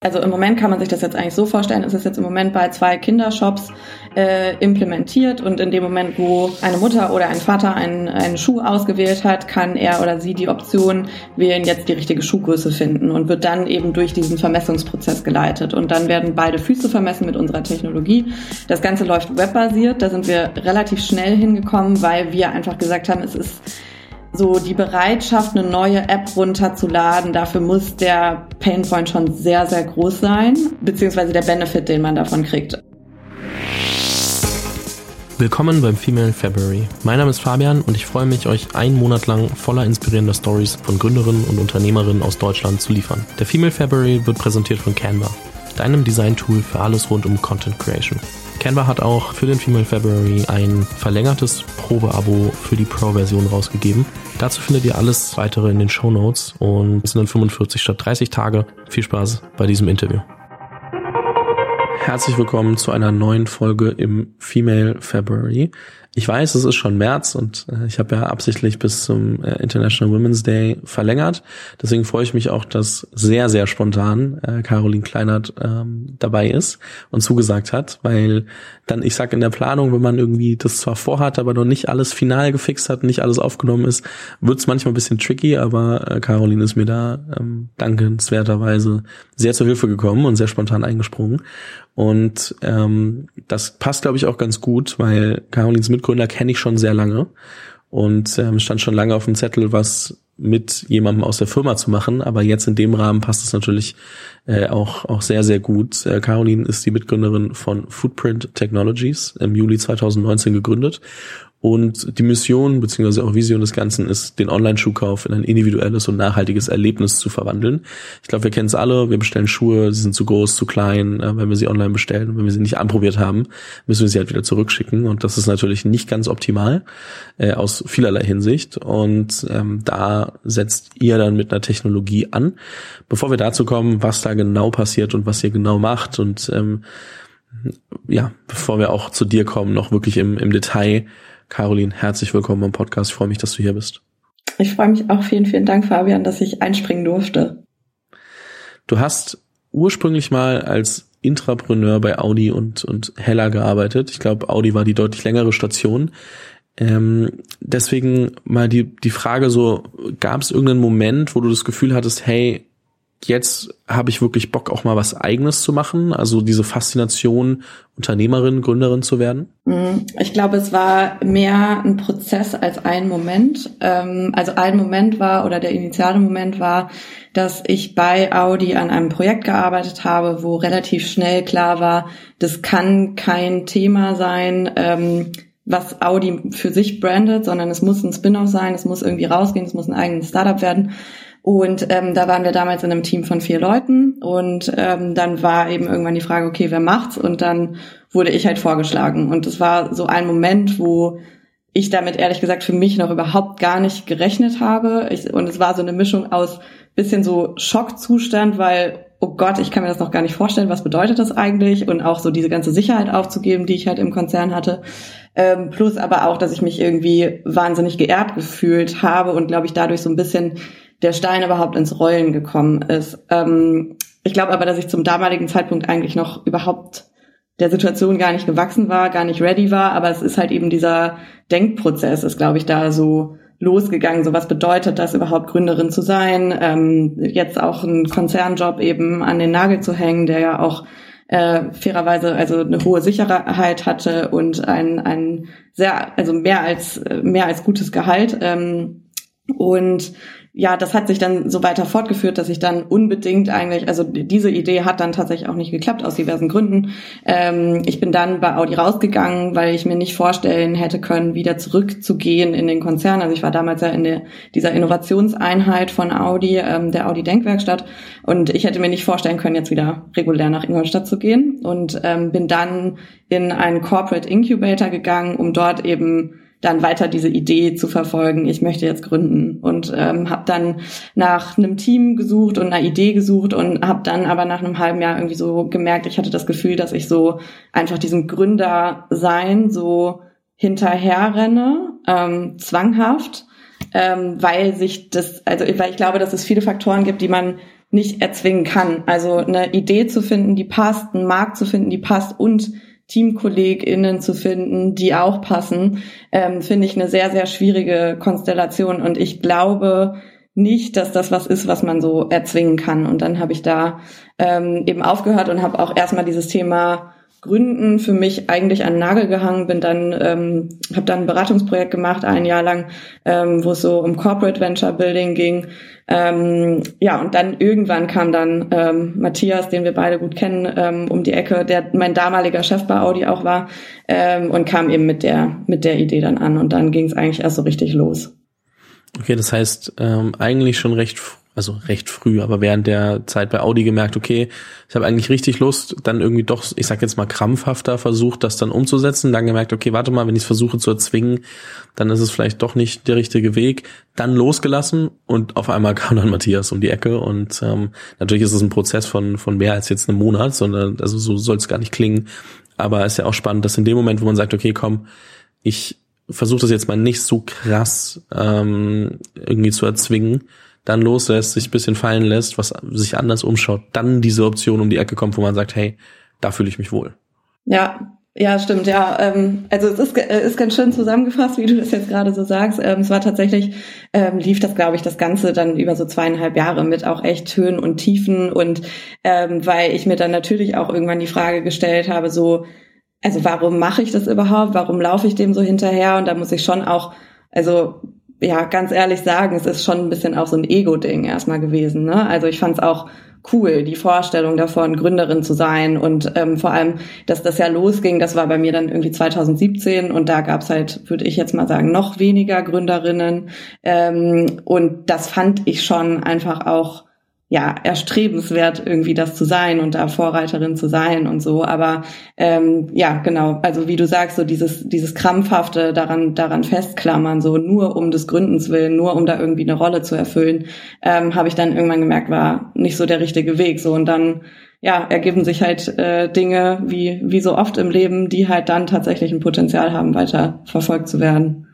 Also im Moment kann man sich das jetzt eigentlich so vorstellen, es ist jetzt im Moment bei zwei Kindershops äh, implementiert und in dem Moment, wo eine Mutter oder ein Vater einen, einen Schuh ausgewählt hat, kann er oder sie die Option wählen, jetzt die richtige Schuhgröße finden und wird dann eben durch diesen Vermessungsprozess geleitet. Und dann werden beide Füße vermessen mit unserer Technologie. Das Ganze läuft webbasiert, da sind wir relativ schnell hingekommen, weil wir einfach gesagt haben, es ist so die Bereitschaft, eine neue App runterzuladen, dafür muss der Painpoint schon sehr, sehr groß sein, beziehungsweise der Benefit, den man davon kriegt. Willkommen beim Female February. Mein Name ist Fabian und ich freue mich, euch einen Monat lang voller inspirierender Stories von Gründerinnen und Unternehmerinnen aus Deutschland zu liefern. Der Female February wird präsentiert von Canva, deinem Design-Tool für alles rund um Content Creation. Canva hat auch für den Female February ein verlängertes Probeabo für die Pro-Version rausgegeben. Dazu findet ihr alles weitere in den Show Notes und es sind dann 45 statt 30 Tage. Viel Spaß bei diesem Interview. Herzlich willkommen zu einer neuen Folge im Female February. Ich weiß, es ist schon März und äh, ich habe ja absichtlich bis zum äh, International Women's Day verlängert. Deswegen freue ich mich auch, dass sehr, sehr spontan äh, Caroline Kleinert ähm, dabei ist und zugesagt hat, weil dann, ich sag in der Planung, wenn man irgendwie das zwar vorhat, aber noch nicht alles final gefixt hat, nicht alles aufgenommen ist, wird es manchmal ein bisschen tricky, aber äh, Caroline ist mir da ähm, dankenswerterweise sehr zur Hilfe gekommen und sehr spontan eingesprungen. Und ähm, das passt, glaube ich, auch ganz gut, weil Carolins Mitgründer kenne ich schon sehr lange und ähm, stand schon lange auf dem Zettel, was mit jemandem aus der Firma zu machen. Aber jetzt in dem Rahmen passt es natürlich äh, auch, auch sehr, sehr gut. Äh, Caroline ist die Mitgründerin von Footprint Technologies, im Juli 2019 gegründet und die Mission beziehungsweise auch Vision des Ganzen ist, den Online-Schuhkauf in ein individuelles und nachhaltiges Erlebnis zu verwandeln. Ich glaube, wir kennen es alle. Wir bestellen Schuhe, sie sind zu groß, zu klein. Äh, wenn wir sie online bestellen, wenn wir sie nicht anprobiert haben, müssen wir sie halt wieder zurückschicken. Und das ist natürlich nicht ganz optimal äh, aus vielerlei Hinsicht. Und ähm, da setzt ihr dann mit einer Technologie an. Bevor wir dazu kommen, was da genau passiert und was ihr genau macht und ähm, ja, bevor wir auch zu dir kommen, noch wirklich im, im Detail Caroline, herzlich willkommen am Podcast. Ich freue mich, dass du hier bist. Ich freue mich auch. Vielen, vielen Dank, Fabian, dass ich einspringen durfte. Du hast ursprünglich mal als Intrapreneur bei Audi und, und Hella gearbeitet. Ich glaube, Audi war die deutlich längere Station. Ähm, deswegen mal die, die Frage so, gab es irgendeinen Moment, wo du das Gefühl hattest, hey, jetzt habe ich wirklich Bock, auch mal was Eigenes zu machen. Also diese Faszination, Unternehmerin, Gründerin zu werden? Mhm. Ich glaube, es war mehr ein Prozess als ein Moment. Ähm, also ein Moment war oder der initiale Moment war, dass ich bei Audi an einem Projekt gearbeitet habe, wo relativ schnell klar war, das kann kein Thema sein, ähm, was Audi für sich brandet, sondern es muss ein Spin-off sein, es muss irgendwie rausgehen, es muss ein eigenes Startup werden. Und ähm, da waren wir damals in einem Team von vier Leuten und ähm, dann war eben irgendwann die Frage, okay, wer macht's? Und dann wurde ich halt vorgeschlagen. Und es war so ein Moment, wo ich damit ehrlich gesagt für mich noch überhaupt gar nicht gerechnet habe. Ich, und es war so eine Mischung aus bisschen so Schockzustand, weil, oh Gott, ich kann mir das noch gar nicht vorstellen, was bedeutet das eigentlich? Und auch so diese ganze Sicherheit aufzugeben, die ich halt im Konzern hatte. Ähm, plus aber auch, dass ich mich irgendwie wahnsinnig geehrt gefühlt habe und glaube ich dadurch so ein bisschen der Stein überhaupt ins Rollen gekommen ist. Ähm, ich glaube aber, dass ich zum damaligen Zeitpunkt eigentlich noch überhaupt der Situation gar nicht gewachsen war, gar nicht ready war, aber es ist halt eben dieser Denkprozess, ist, glaube ich, da so losgegangen. So was bedeutet das überhaupt, Gründerin zu sein? Ähm, jetzt auch einen Konzernjob eben an den Nagel zu hängen, der ja auch äh, fairerweise also eine hohe Sicherheit hatte und ein, ein sehr, also mehr als mehr als gutes Gehalt. Ähm, und ja, das hat sich dann so weiter fortgeführt, dass ich dann unbedingt eigentlich, also diese Idee hat dann tatsächlich auch nicht geklappt aus diversen Gründen. Ähm, ich bin dann bei Audi rausgegangen, weil ich mir nicht vorstellen hätte können, wieder zurückzugehen in den Konzern. Also ich war damals ja in der, dieser Innovationseinheit von Audi, ähm, der Audi Denkwerkstatt, und ich hätte mir nicht vorstellen können, jetzt wieder regulär nach Ingolstadt zu gehen und ähm, bin dann in einen Corporate Incubator gegangen, um dort eben dann weiter diese Idee zu verfolgen, ich möchte jetzt gründen und ähm, habe dann nach einem Team gesucht und einer Idee gesucht und habe dann aber nach einem halben Jahr irgendwie so gemerkt, ich hatte das Gefühl, dass ich so einfach diesem Gründer sein so hinterherrenne, ähm, zwanghaft, ähm, weil sich das, also weil ich glaube, dass es viele Faktoren gibt, die man nicht erzwingen kann. Also eine Idee zu finden, die passt, einen Markt zu finden, die passt und TeamkollegInnen zu finden, die auch passen, ähm, finde ich eine sehr, sehr schwierige Konstellation. Und ich glaube nicht, dass das was ist, was man so erzwingen kann. Und dann habe ich da ähm, eben aufgehört und habe auch erstmal dieses Thema Gründen für mich eigentlich an den Nagel gehangen, bin dann, ähm, habe dann ein Beratungsprojekt gemacht, ein Jahr lang, ähm, wo es so um Corporate Venture Building ging. Ähm, ja, und dann irgendwann kam dann ähm, Matthias, den wir beide gut kennen, ähm, um die Ecke, der mein damaliger Chef bei Audi auch war, ähm, und kam eben mit der, mit der Idee dann an. Und dann ging es eigentlich erst so richtig los. Okay, das heißt ähm, eigentlich schon recht also recht früh, aber während der Zeit bei Audi gemerkt, okay, ich habe eigentlich richtig Lust, dann irgendwie doch, ich sag jetzt mal krampfhafter versucht, das dann umzusetzen, dann gemerkt, okay, warte mal, wenn ich es versuche zu erzwingen, dann ist es vielleicht doch nicht der richtige Weg, dann losgelassen und auf einmal kam dann Matthias um die Ecke und ähm, natürlich ist es ein Prozess von von mehr als jetzt einem Monat, sondern also so soll es gar nicht klingen, aber es ist ja auch spannend, dass in dem Moment, wo man sagt, okay, komm, ich versuche das jetzt mal nicht so krass ähm, irgendwie zu erzwingen, dann loslässt, sich ein bisschen fallen lässt, was sich anders umschaut, dann diese Option um die Ecke kommt, wo man sagt, hey, da fühle ich mich wohl. Ja, ja, stimmt, ja. Ähm, also es ist, äh, ist ganz schön zusammengefasst, wie du das jetzt gerade so sagst. Ähm, es war tatsächlich, ähm, lief das, glaube ich, das Ganze dann über so zweieinhalb Jahre mit auch echt Höhen und Tiefen und ähm, weil ich mir dann natürlich auch irgendwann die Frage gestellt habe, so, also warum mache ich das überhaupt? Warum laufe ich dem so hinterher? Und da muss ich schon auch, also ja, ganz ehrlich sagen, es ist schon ein bisschen auch so ein Ego-Ding erstmal gewesen. Ne? Also ich fand es auch cool, die Vorstellung davon, Gründerin zu sein und ähm, vor allem, dass das ja losging, das war bei mir dann irgendwie 2017 und da gab's halt, würde ich jetzt mal sagen, noch weniger Gründerinnen ähm, und das fand ich schon einfach auch ja erstrebenswert irgendwie das zu sein und da Vorreiterin zu sein und so. Aber ähm, ja genau also wie du sagst so dieses dieses krampfhafte daran daran festklammern so nur um des Gründens willen nur um da irgendwie eine Rolle zu erfüllen ähm, habe ich dann irgendwann gemerkt war nicht so der richtige Weg so. Und dann ja ergeben sich halt äh, Dinge wie wie so oft im Leben die halt dann tatsächlich ein Potenzial haben weiter verfolgt zu werden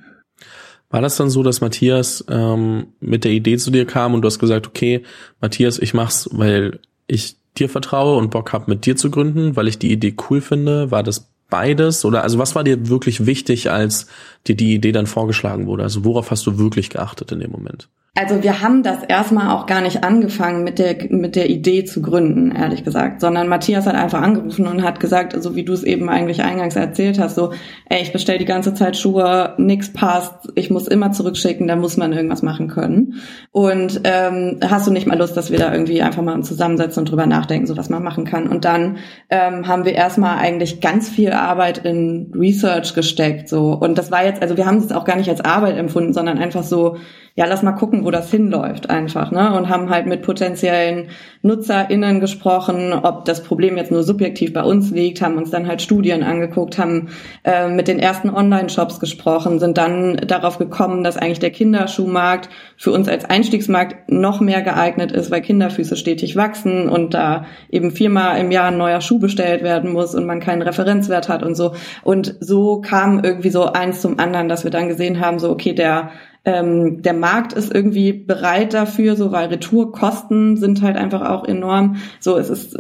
war das dann so, dass Matthias ähm, mit der Idee zu dir kam und du hast gesagt, okay, Matthias, ich mach's, weil ich dir vertraue und Bock hab, mit dir zu gründen, weil ich die Idee cool finde? War das beides? Oder also was war dir wirklich wichtig, als dir die Idee dann vorgeschlagen wurde? Also worauf hast du wirklich geachtet in dem Moment? Also wir haben das erstmal auch gar nicht angefangen mit der mit der Idee zu gründen, ehrlich gesagt, sondern Matthias hat einfach angerufen und hat gesagt, so wie du es eben eigentlich eingangs erzählt hast, so, ey, ich bestell die ganze Zeit Schuhe, nix passt, ich muss immer zurückschicken, da muss man irgendwas machen können. Und ähm, hast du nicht mal Lust, dass wir da irgendwie einfach mal zusammensetzen und drüber nachdenken, so was man machen kann? Und dann ähm, haben wir erstmal eigentlich ganz viel Arbeit in Research gesteckt, so. Und das war jetzt, also wir haben es auch gar nicht als Arbeit empfunden, sondern einfach so ja, lass mal gucken, wo das hinläuft einfach, ne? Und haben halt mit potenziellen NutzerInnen gesprochen, ob das Problem jetzt nur subjektiv bei uns liegt, haben uns dann halt Studien angeguckt, haben äh, mit den ersten Online-Shops gesprochen, sind dann darauf gekommen, dass eigentlich der Kinderschuhmarkt für uns als Einstiegsmarkt noch mehr geeignet ist, weil Kinderfüße stetig wachsen und da eben viermal im Jahr ein neuer Schuh bestellt werden muss und man keinen Referenzwert hat und so. Und so kam irgendwie so eins zum anderen, dass wir dann gesehen haben, so okay, der ähm, der Markt ist irgendwie bereit dafür, so weil Retourkosten sind halt einfach auch enorm. So, es ist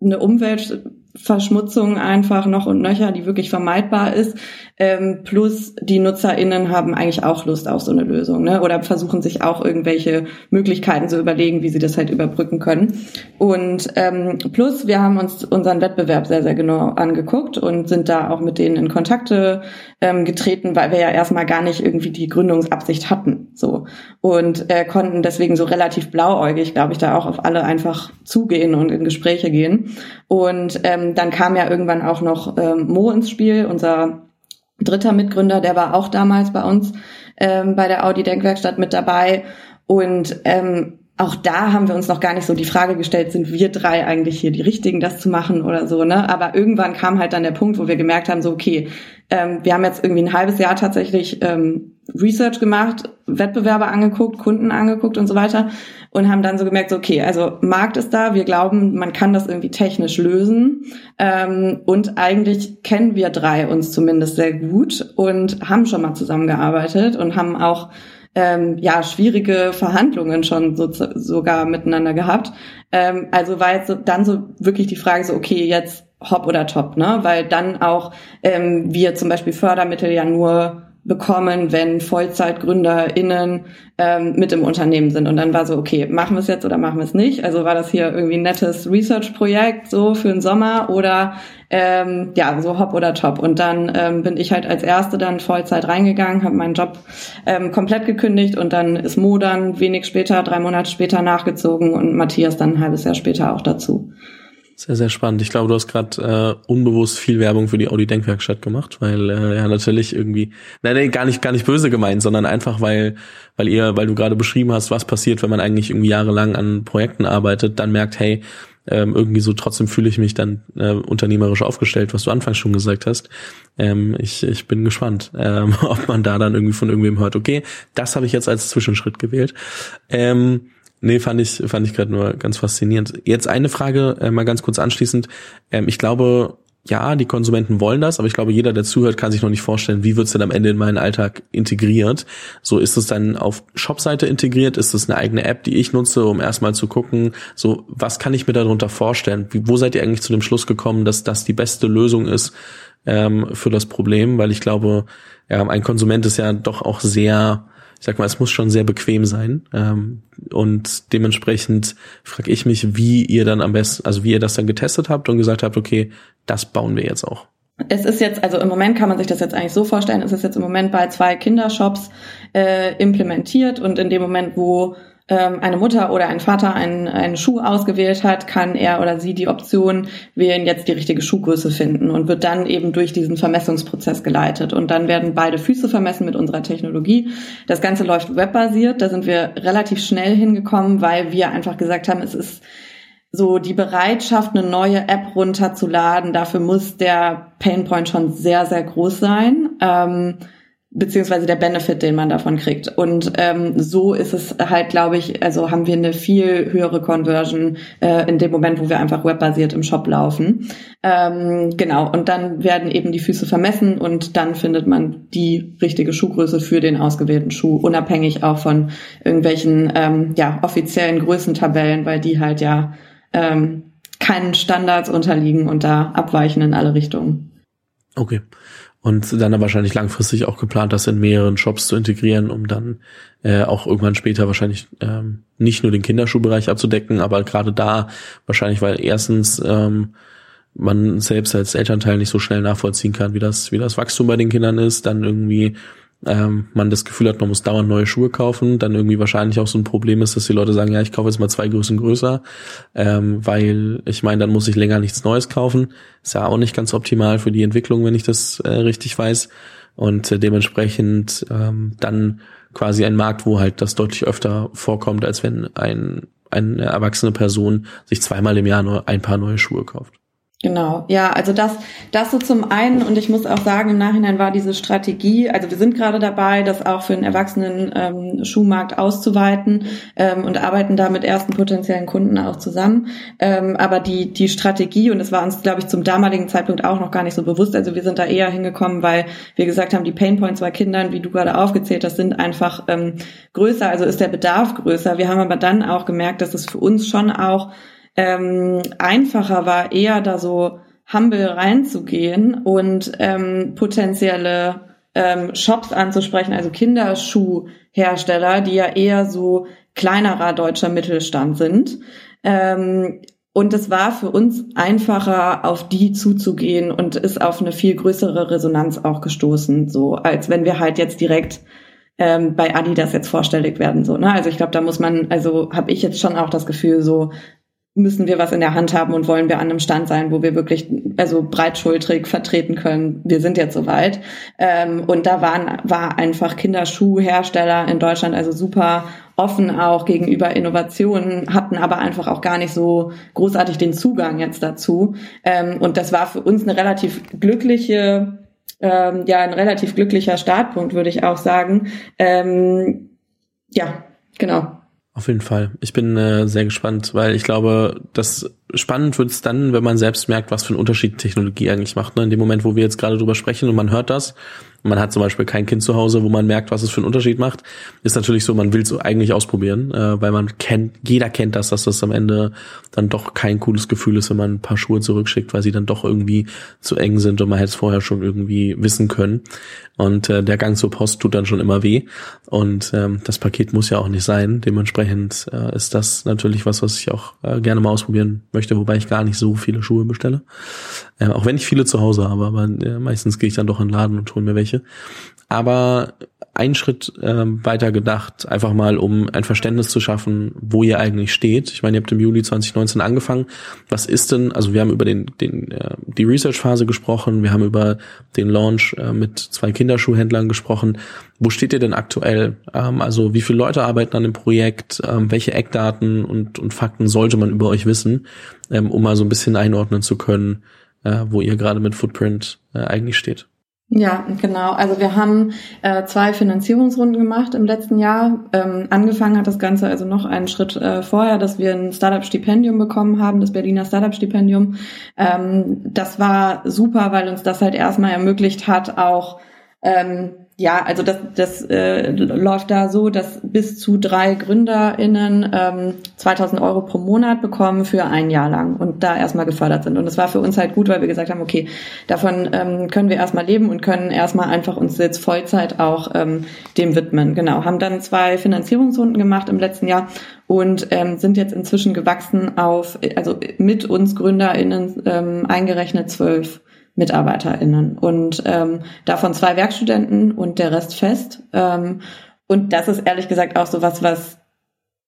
eine Umweltverschmutzung einfach noch und nöcher, die wirklich vermeidbar ist. Ähm, plus die NutzerInnen haben eigentlich auch Lust auf so eine Lösung, ne? Oder versuchen sich auch irgendwelche Möglichkeiten zu überlegen, wie sie das halt überbrücken können. Und ähm, plus wir haben uns unseren Wettbewerb sehr, sehr genau angeguckt und sind da auch mit denen in Kontakte ähm, getreten, weil wir ja erstmal gar nicht irgendwie die Gründungsabsicht hatten. So. Und äh, konnten deswegen so relativ blauäugig, glaube ich, da auch auf alle einfach zugehen und in Gespräche gehen. Und ähm, dann kam ja irgendwann auch noch ähm, Mo ins Spiel, unser dritter Mitgründer, der war auch damals bei uns ähm, bei der Audi Denkwerkstatt mit dabei. Und ähm, auch da haben wir uns noch gar nicht so die Frage gestellt, sind wir drei eigentlich hier die Richtigen, das zu machen oder so, ne? Aber irgendwann kam halt dann der Punkt, wo wir gemerkt haben, so, okay, ähm, wir haben jetzt irgendwie ein halbes Jahr tatsächlich ähm, Research gemacht, Wettbewerber angeguckt, Kunden angeguckt und so weiter und haben dann so gemerkt, so, okay, also Markt ist da, wir glauben, man kann das irgendwie technisch lösen ähm, und eigentlich kennen wir drei uns zumindest sehr gut und haben schon mal zusammengearbeitet und haben auch ähm, ja schwierige Verhandlungen schon so, sogar miteinander gehabt. Ähm, also war jetzt so, dann so wirklich die Frage so, okay, jetzt Hop oder Top, ne? Weil dann auch ähm, wir zum Beispiel Fördermittel ja nur bekommen, wenn VollzeitgründerInnen ähm, mit im Unternehmen sind. Und dann war so, okay, machen wir es jetzt oder machen wir es nicht? Also war das hier irgendwie ein nettes Research-Projekt so für den Sommer oder ähm, ja, so hopp oder top. Und dann ähm, bin ich halt als Erste dann Vollzeit reingegangen, habe meinen Job ähm, komplett gekündigt und dann ist Mo dann wenig später, drei Monate später nachgezogen und Matthias dann ein halbes Jahr später auch dazu. Sehr, sehr spannend. Ich glaube, du hast gerade äh, unbewusst viel Werbung für die Audi Denkwerkstatt gemacht, weil äh, ja natürlich irgendwie, nein, nein, gar nicht, gar nicht böse gemeint, sondern einfach, weil, weil ihr, weil du gerade beschrieben hast, was passiert, wenn man eigentlich irgendwie jahrelang an Projekten arbeitet, dann merkt, hey, ähm, irgendwie so trotzdem fühle ich mich dann äh, unternehmerisch aufgestellt, was du anfangs schon gesagt hast. Ähm, ich, ich bin gespannt, ähm, ob man da dann irgendwie von irgendwem hört, okay, das habe ich jetzt als Zwischenschritt gewählt. Ähm, Nee, fand ich, fand ich gerade nur ganz faszinierend. Jetzt eine Frage, äh, mal ganz kurz anschließend. Ähm, ich glaube, ja, die Konsumenten wollen das, aber ich glaube, jeder, der zuhört, kann sich noch nicht vorstellen, wie wird's denn am Ende in meinen Alltag integriert. So ist es dann auf Shopseite integriert, ist es eine eigene App, die ich nutze, um erstmal zu gucken, so was kann ich mir darunter vorstellen? Wie, wo seid ihr eigentlich zu dem Schluss gekommen, dass das die beste Lösung ist ähm, für das Problem? Weil ich glaube, ja, ein Konsument ist ja doch auch sehr ich sag mal, es muss schon sehr bequem sein. Ähm, und dementsprechend frage ich mich, wie ihr dann am besten, also wie ihr das dann getestet habt und gesagt habt, okay, das bauen wir jetzt auch. Es ist jetzt, also im Moment kann man sich das jetzt eigentlich so vorstellen, es ist jetzt im Moment bei zwei Kindershops äh, implementiert und in dem Moment, wo eine Mutter oder ein Vater einen, einen Schuh ausgewählt hat, kann er oder sie die Option wählen, jetzt die richtige Schuhgröße finden und wird dann eben durch diesen Vermessungsprozess geleitet. Und dann werden beide Füße vermessen mit unserer Technologie. Das Ganze läuft webbasiert. Da sind wir relativ schnell hingekommen, weil wir einfach gesagt haben, es ist so die Bereitschaft, eine neue App runterzuladen. Dafür muss der Painpoint schon sehr, sehr groß sein. Ähm, beziehungsweise der Benefit, den man davon kriegt. Und ähm, so ist es halt, glaube ich, also haben wir eine viel höhere Conversion äh, in dem Moment, wo wir einfach webbasiert im Shop laufen. Ähm, genau, und dann werden eben die Füße vermessen und dann findet man die richtige Schuhgröße für den ausgewählten Schuh, unabhängig auch von irgendwelchen ähm, ja, offiziellen Größentabellen, weil die halt ja ähm, keinen Standards unterliegen und da abweichen in alle Richtungen. Okay und dann wahrscheinlich langfristig auch geplant, das in mehreren Shops zu integrieren, um dann äh, auch irgendwann später wahrscheinlich ähm, nicht nur den Kinderschuhbereich abzudecken, aber gerade da wahrscheinlich, weil erstens ähm, man selbst als Elternteil nicht so schnell nachvollziehen kann, wie das, wie das Wachstum bei den Kindern ist, dann irgendwie ähm, man das Gefühl hat, man muss dauernd neue Schuhe kaufen, dann irgendwie wahrscheinlich auch so ein Problem ist, dass die Leute sagen, ja, ich kaufe jetzt mal zwei Größen größer, ähm, weil ich meine, dann muss ich länger nichts Neues kaufen. Ist ja auch nicht ganz optimal für die Entwicklung, wenn ich das äh, richtig weiß. Und äh, dementsprechend ähm, dann quasi ein Markt, wo halt das deutlich öfter vorkommt, als wenn ein, eine erwachsene Person sich zweimal im Jahr nur ein paar neue Schuhe kauft. Genau, ja, also das, das so zum einen und ich muss auch sagen, im Nachhinein war diese Strategie, also wir sind gerade dabei, das auch für den erwachsenen ähm, Schuhmarkt auszuweiten ähm, und arbeiten da mit ersten potenziellen Kunden auch zusammen. Ähm, aber die, die Strategie, und das war uns, glaube ich, zum damaligen Zeitpunkt auch noch gar nicht so bewusst, also wir sind da eher hingekommen, weil wir gesagt haben, die Painpoints bei Kindern, wie du gerade aufgezählt hast, sind einfach ähm, größer, also ist der Bedarf größer. Wir haben aber dann auch gemerkt, dass es für uns schon auch ähm, einfacher war, eher da so humble reinzugehen und ähm, potenzielle ähm, Shops anzusprechen, also Kinderschuhhersteller, die ja eher so kleinerer deutscher Mittelstand sind. Ähm, und es war für uns einfacher, auf die zuzugehen und ist auf eine viel größere Resonanz auch gestoßen, so als wenn wir halt jetzt direkt ähm, bei Adidas jetzt vorstellig werden. So, ne? Also ich glaube, da muss man, also habe ich jetzt schon auch das Gefühl, so müssen wir was in der Hand haben und wollen wir an einem Stand sein, wo wir wirklich also breitschultrig vertreten können. Wir sind jetzt soweit. Ähm, und da waren war einfach Kinderschuhhersteller in Deutschland also super offen auch gegenüber Innovationen, hatten aber einfach auch gar nicht so großartig den Zugang jetzt dazu. Ähm, und das war für uns eine relativ glückliche, ähm, ja, ein relativ glücklicher Startpunkt, würde ich auch sagen. Ähm, ja, genau. Auf jeden Fall. Ich bin äh, sehr gespannt, weil ich glaube, dass spannend wird es dann, wenn man selbst merkt, was für einen Unterschied Technologie eigentlich macht. Ne? In dem Moment, wo wir jetzt gerade drüber sprechen und man hört das, man hat zum Beispiel kein Kind zu Hause, wo man merkt, was es für einen Unterschied macht, ist natürlich so, man will es eigentlich ausprobieren, äh, weil man kennt, jeder kennt das, dass das am Ende dann doch kein cooles Gefühl ist, wenn man ein paar Schuhe zurückschickt, weil sie dann doch irgendwie zu eng sind und man hätte es vorher schon irgendwie wissen können. Und äh, der Gang zur Post tut dann schon immer weh. Und ähm, das Paket muss ja auch nicht sein. Dementsprechend äh, ist das natürlich was, was ich auch äh, gerne mal ausprobieren möchte, wobei ich gar nicht so viele Schuhe bestelle. Äh, auch wenn ich viele zu Hause habe, aber äh, meistens gehe ich dann doch in den Laden und hole mir welche. Aber einen Schritt äh, weiter gedacht, einfach mal um ein Verständnis zu schaffen, wo ihr eigentlich steht. Ich meine, ihr habt im Juli 2019 angefangen. Was ist denn, also wir haben über den, den äh, die Research-Phase gesprochen, wir haben über den Launch äh, mit zwei Kinderschuhhändlern gesprochen. Wo steht ihr denn aktuell? Ähm, also wie viele Leute arbeiten an dem Projekt? Ähm, welche Eckdaten und, und Fakten sollte man über euch wissen, ähm, um mal so ein bisschen einordnen zu können, äh, wo ihr gerade mit Footprint äh, eigentlich steht? Ja, genau. Also wir haben äh, zwei Finanzierungsrunden gemacht im letzten Jahr. Ähm, angefangen hat das Ganze also noch einen Schritt äh, vorher, dass wir ein Startup-Stipendium bekommen haben, das Berliner Startup-Stipendium. Ähm, das war super, weil uns das halt erstmal ermöglicht hat, auch ähm, ja, also das, das äh, läuft da so, dass bis zu drei GründerInnen ähm, 2000 Euro pro Monat bekommen für ein Jahr lang und da erstmal gefördert sind. Und das war für uns halt gut, weil wir gesagt haben, okay, davon ähm, können wir erstmal leben und können erstmal einfach uns jetzt Vollzeit auch ähm, dem widmen. Genau, haben dann zwei Finanzierungsrunden gemacht im letzten Jahr und ähm, sind jetzt inzwischen gewachsen auf, also mit uns GründerInnen ähm, eingerechnet zwölf MitarbeiterInnen und ähm, davon zwei Werkstudenten und der Rest fest. Ähm, und das ist ehrlich gesagt auch so was, was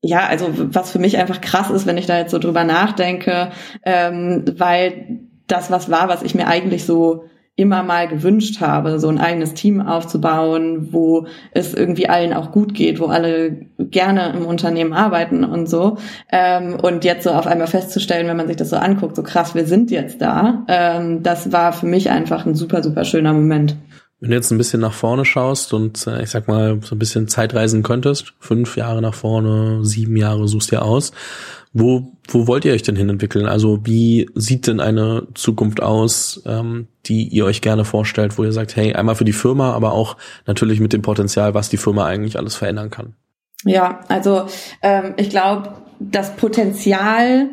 ja, also was für mich einfach krass ist, wenn ich da jetzt so drüber nachdenke, ähm, weil das was war, was ich mir eigentlich so immer mal gewünscht habe, so ein eigenes Team aufzubauen, wo es irgendwie allen auch gut geht, wo alle gerne im Unternehmen arbeiten und so. Ähm, und jetzt so auf einmal festzustellen, wenn man sich das so anguckt, so krass, wir sind jetzt da, ähm, das war für mich einfach ein super, super schöner Moment. Wenn du jetzt ein bisschen nach vorne schaust und äh, ich sag mal so ein bisschen Zeitreisen könntest, fünf Jahre nach vorne, sieben Jahre suchst du aus, wo, wo wollt ihr euch denn hin entwickeln? Also wie sieht denn eine Zukunft aus, ähm, die ihr euch gerne vorstellt, wo ihr sagt, hey, einmal für die Firma, aber auch natürlich mit dem Potenzial, was die Firma eigentlich alles verändern kann? Ja, also ähm, ich glaube, das Potenzial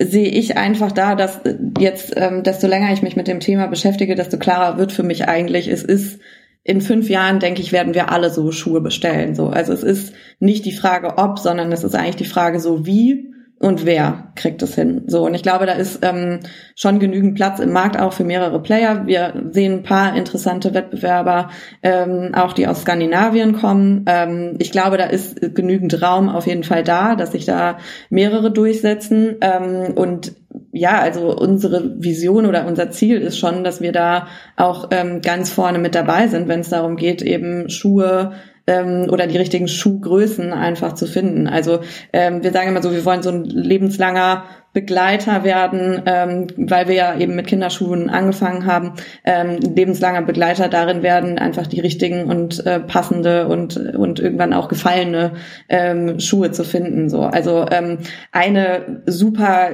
sehe ich einfach da, dass jetzt, ähm, desto länger ich mich mit dem Thema beschäftige, desto klarer wird für mich eigentlich, es ist in fünf Jahren, denke ich, werden wir alle so Schuhe bestellen. So, also es ist nicht die Frage ob, sondern es ist eigentlich die Frage so wie und wer kriegt es hin. So und ich glaube, da ist ähm, schon genügend Platz im Markt auch für mehrere Player. Wir sehen ein paar interessante Wettbewerber, ähm, auch die aus Skandinavien kommen. Ähm, ich glaube, da ist genügend Raum auf jeden Fall da, dass sich da mehrere durchsetzen. Ähm, und ja, also unsere Vision oder unser Ziel ist schon, dass wir da auch ähm, ganz vorne mit dabei sind, wenn es darum geht, eben Schuhe ähm, oder die richtigen Schuhgrößen einfach zu finden. Also ähm, wir sagen immer so, wir wollen so ein lebenslanger Begleiter werden, ähm, weil wir ja eben mit Kinderschuhen angefangen haben, ähm, lebenslanger Begleiter darin werden, einfach die richtigen und äh, passende und und irgendwann auch gefallene ähm, Schuhe zu finden. So, also ähm, eine super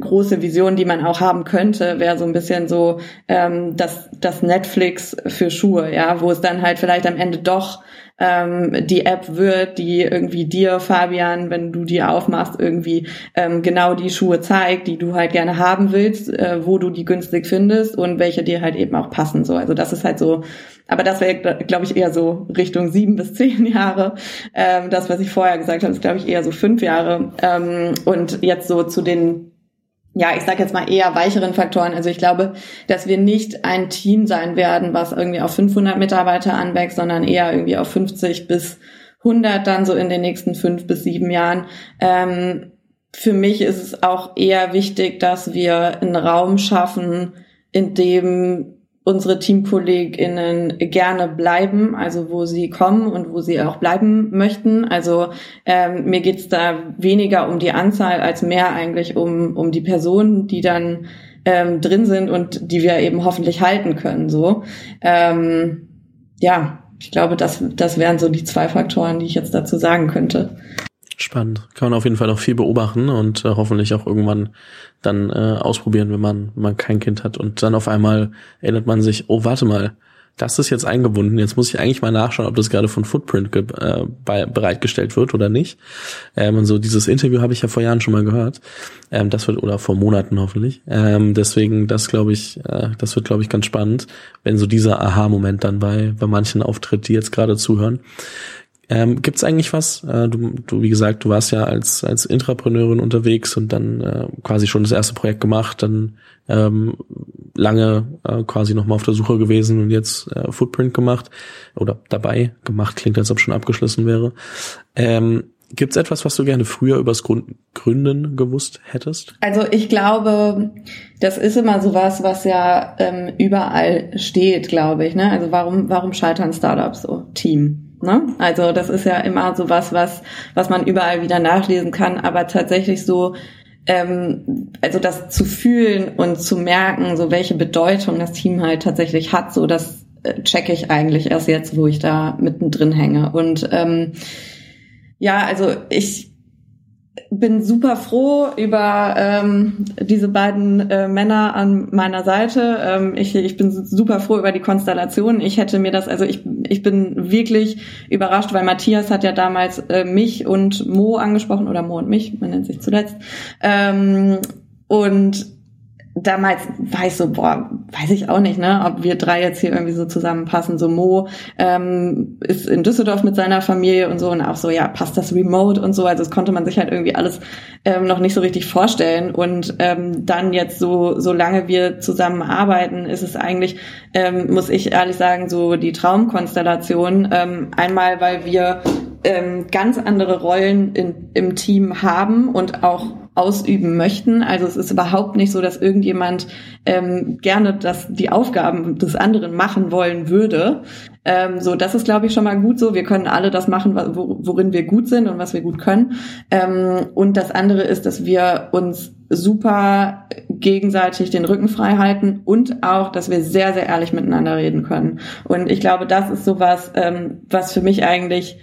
große Vision, die man auch haben könnte, wäre so ein bisschen so ähm, das das Netflix für Schuhe, ja, wo es dann halt vielleicht am Ende doch ähm, die App wird, die irgendwie dir, Fabian, wenn du die aufmachst, irgendwie ähm, genau die Schuhe zeigt, die du halt gerne haben willst, äh, wo du die günstig findest und welche dir halt eben auch passen. So, also das ist halt so. Aber das wäre, glaube ich, eher so Richtung sieben bis zehn Jahre. Ähm, das, was ich vorher gesagt habe, ist, glaube ich, eher so fünf Jahre. Ähm, und jetzt so zu den ja, ich sage jetzt mal eher weicheren Faktoren. Also ich glaube, dass wir nicht ein Team sein werden, was irgendwie auf 500 Mitarbeiter anwächst, sondern eher irgendwie auf 50 bis 100 dann so in den nächsten fünf bis sieben Jahren. Ähm, für mich ist es auch eher wichtig, dass wir einen Raum schaffen, in dem unsere TeamkollegInnen gerne bleiben, also wo sie kommen und wo sie auch bleiben möchten. Also ähm, mir geht's da weniger um die Anzahl als mehr eigentlich um, um die Personen, die dann ähm, drin sind und die wir eben hoffentlich halten können. So ähm, ja, ich glaube, das, das wären so die zwei Faktoren, die ich jetzt dazu sagen könnte. Spannend. Kann man auf jeden Fall noch viel beobachten und äh, hoffentlich auch irgendwann dann äh, ausprobieren, wenn man, wenn man kein Kind hat. Und dann auf einmal erinnert man sich, oh, warte mal, das ist jetzt eingebunden. Jetzt muss ich eigentlich mal nachschauen, ob das gerade von Footprint äh, bereitgestellt wird oder nicht. Ähm, und so dieses Interview habe ich ja vor Jahren schon mal gehört. Ähm, das wird oder vor Monaten hoffentlich. Ähm, deswegen, das glaube ich, äh, das wird glaube ich ganz spannend, wenn so dieser Aha-Moment dann bei bei manchen auftritt, die jetzt gerade zuhören. Ähm, Gibt es eigentlich was? Äh, du, du, wie gesagt, du warst ja als als Intrapreneurin unterwegs und dann äh, quasi schon das erste Projekt gemacht, dann ähm, lange äh, quasi nochmal auf der Suche gewesen und jetzt äh, Footprint gemacht oder dabei gemacht, klingt als ob schon abgeschlossen wäre. Ähm, Gibt es etwas, was du gerne früher übers Gründen gewusst hättest? Also ich glaube, das ist immer sowas, was ja ähm, überall steht, glaube ich. Ne? Also warum, warum scheitern Startups so? Team. Ne? Also das ist ja immer so was, was, was man überall wieder nachlesen kann, aber tatsächlich so, ähm, also das zu fühlen und zu merken, so welche Bedeutung das Team halt tatsächlich hat, so das äh, checke ich eigentlich erst jetzt, wo ich da mittendrin hänge. Und ähm, ja, also ich bin super froh über ähm, diese beiden äh, Männer an meiner Seite. Ähm, ich, ich bin super froh über die Konstellation. Ich hätte mir das, also ich, ich bin wirklich überrascht, weil Matthias hat ja damals äh, mich und Mo angesprochen, oder Mo und mich, man nennt sich zuletzt. Ähm, und damals war ich so, boah, weiß ich auch nicht, ne, ob wir drei jetzt hier irgendwie so zusammenpassen. So Mo ähm, ist in Düsseldorf mit seiner Familie und so und auch so, ja, passt das remote und so. Also das konnte man sich halt irgendwie alles ähm, noch nicht so richtig vorstellen. Und ähm, dann jetzt so, solange wir zusammen arbeiten, ist es eigentlich, ähm, muss ich ehrlich sagen, so die Traumkonstellation. Ähm, einmal, weil wir ähm, ganz andere Rollen in, im Team haben und auch ausüben möchten. Also es ist überhaupt nicht so, dass irgendjemand ähm, gerne das, die Aufgaben des anderen machen wollen würde. Ähm, so, das ist, glaube ich, schon mal gut so. Wir können alle das machen, worin wir gut sind und was wir gut können. Ähm, und das andere ist, dass wir uns super gegenseitig den Rücken frei halten und auch, dass wir sehr, sehr ehrlich miteinander reden können. Und ich glaube, das ist sowas, ähm, was für mich eigentlich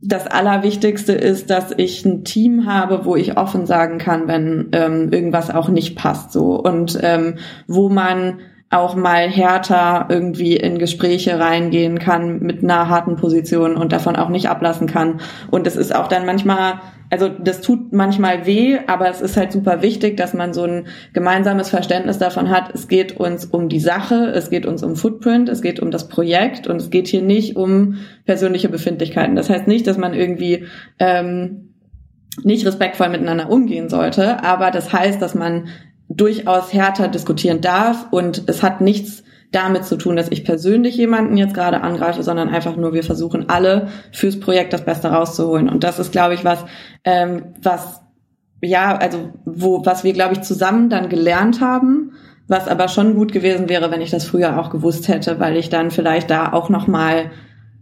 das Allerwichtigste ist, dass ich ein Team habe, wo ich offen sagen kann, wenn ähm, irgendwas auch nicht passt, so und ähm, wo man auch mal härter irgendwie in Gespräche reingehen kann mit einer harten Position und davon auch nicht ablassen kann. Und es ist auch dann manchmal also das tut manchmal weh, aber es ist halt super wichtig, dass man so ein gemeinsames Verständnis davon hat, es geht uns um die Sache, es geht uns um Footprint, es geht um das Projekt und es geht hier nicht um persönliche Befindlichkeiten. Das heißt nicht, dass man irgendwie ähm, nicht respektvoll miteinander umgehen sollte, aber das heißt, dass man durchaus härter diskutieren darf und es hat nichts damit zu tun, dass ich persönlich jemanden jetzt gerade angreife, sondern einfach nur, wir versuchen alle fürs Projekt das Beste rauszuholen. Und das ist, glaube ich, was, ähm, was, ja, also wo, was wir, glaube ich, zusammen dann gelernt haben, was aber schon gut gewesen wäre, wenn ich das früher auch gewusst hätte, weil ich dann vielleicht da auch noch mal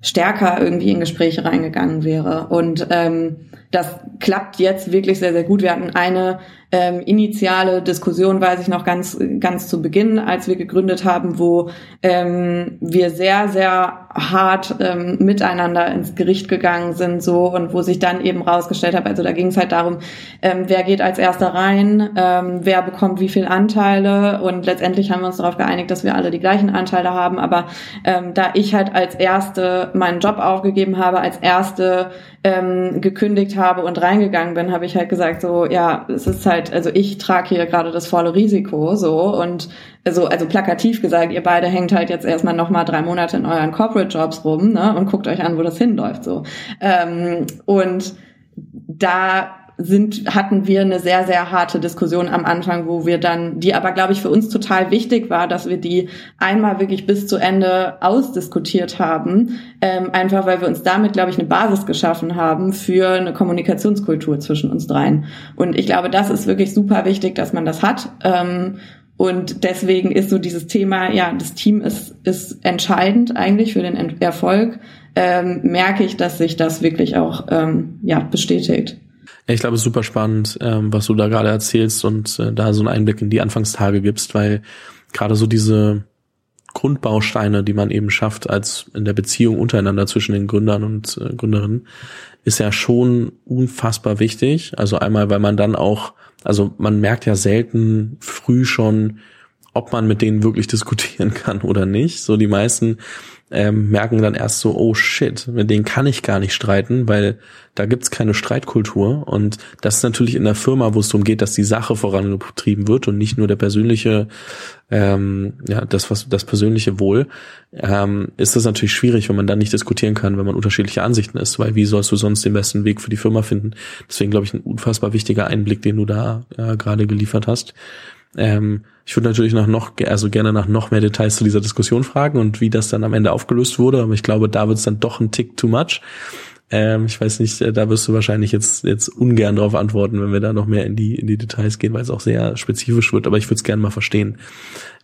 stärker irgendwie in Gespräche reingegangen wäre. Und ähm, das klappt jetzt wirklich sehr, sehr gut. Wir hatten eine ähm, initiale Diskussion, weiß ich noch ganz, ganz zu Beginn, als wir gegründet haben, wo ähm, wir sehr, sehr hart ähm, miteinander ins Gericht gegangen sind so und wo sich dann eben rausgestellt hat, also da ging es halt darum, ähm, wer geht als erster rein, ähm, wer bekommt wie viel Anteile und letztendlich haben wir uns darauf geeinigt, dass wir alle die gleichen Anteile haben, aber ähm, da ich halt als erste meinen Job aufgegeben habe, als erste ähm, gekündigt habe und reingegangen bin, habe ich halt gesagt so, ja, es ist halt, also ich trage hier gerade das volle Risiko so und also, also plakativ gesagt, ihr beide hängt halt jetzt erstmal nochmal drei Monate in euren Corporate Jobs rum ne, und guckt euch an, wo das hinläuft so. Ähm, und da sind, hatten wir eine sehr, sehr harte Diskussion am Anfang, wo wir dann, die aber, glaube ich, für uns total wichtig war, dass wir die einmal wirklich bis zu Ende ausdiskutiert haben, ähm, einfach weil wir uns damit, glaube ich, eine Basis geschaffen haben für eine Kommunikationskultur zwischen uns dreien. Und ich glaube, das ist wirklich super wichtig, dass man das hat. Ähm, und deswegen ist so dieses Thema, ja, das Team ist, ist entscheidend eigentlich für den Erfolg. Ähm, merke ich, dass sich das wirklich auch ähm, ja, bestätigt. Ich glaube, es ist super spannend, ähm, was du da gerade erzählst und äh, da so einen Einblick in die Anfangstage gibst, weil gerade so diese Grundbausteine, die man eben schafft als in der Beziehung untereinander zwischen den Gründern und äh, Gründerinnen, ist ja schon unfassbar wichtig. Also einmal, weil man dann auch, also man merkt ja selten früh schon, ob man mit denen wirklich diskutieren kann oder nicht. So die meisten ähm, merken dann erst so, oh shit, mit denen kann ich gar nicht streiten, weil da gibt's keine Streitkultur. Und das ist natürlich in der Firma, wo es darum geht, dass die Sache vorangetrieben wird und nicht nur der persönliche, ähm, ja, das, was das persönliche Wohl, ähm, ist das natürlich schwierig, wenn man dann nicht diskutieren kann, wenn man unterschiedliche Ansichten ist, weil wie sollst du sonst den besten Weg für die Firma finden? Deswegen glaube ich, ein unfassbar wichtiger Einblick, den du da ja, gerade geliefert hast. Ähm, ich würde natürlich nach noch, also gerne nach noch mehr Details zu dieser Diskussion fragen und wie das dann am Ende aufgelöst wurde, aber ich glaube, da wird es dann doch ein Tick too much. Ähm, ich weiß nicht, äh, da wirst du wahrscheinlich jetzt jetzt ungern darauf antworten, wenn wir da noch mehr in die in die Details gehen, weil es auch sehr spezifisch wird. Aber ich würde es gerne mal verstehen,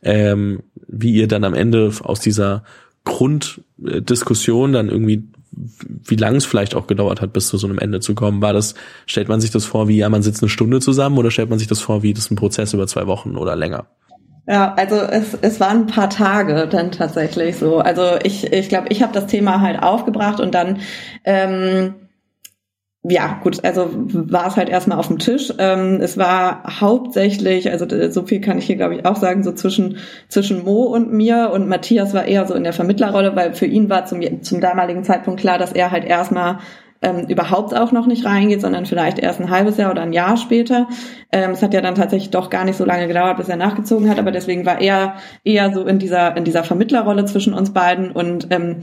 ähm, wie ihr dann am Ende aus dieser Grunddiskussion dann irgendwie wie lang es vielleicht auch gedauert hat, bis zu so einem Ende zu kommen. War das, stellt man sich das vor, wie ja, man sitzt eine Stunde zusammen oder stellt man sich das vor, wie das ein Prozess über zwei Wochen oder länger? Ja, also es, es waren ein paar Tage dann tatsächlich so. Also ich ich glaube, ich habe das Thema halt aufgebracht und dann ähm, ja, gut, also war es halt erstmal auf dem Tisch. Ähm, es war hauptsächlich, also so viel kann ich hier glaube ich auch sagen, so zwischen zwischen Mo und mir und Matthias war eher so in der Vermittlerrolle, weil für ihn war zum zum damaligen Zeitpunkt klar, dass er halt erstmal ähm, überhaupt auch noch nicht reingeht, sondern vielleicht erst ein halbes Jahr oder ein Jahr später. Ähm, es hat ja dann tatsächlich doch gar nicht so lange gedauert, bis er nachgezogen hat, aber deswegen war er eher so in dieser in dieser Vermittlerrolle zwischen uns beiden und ähm,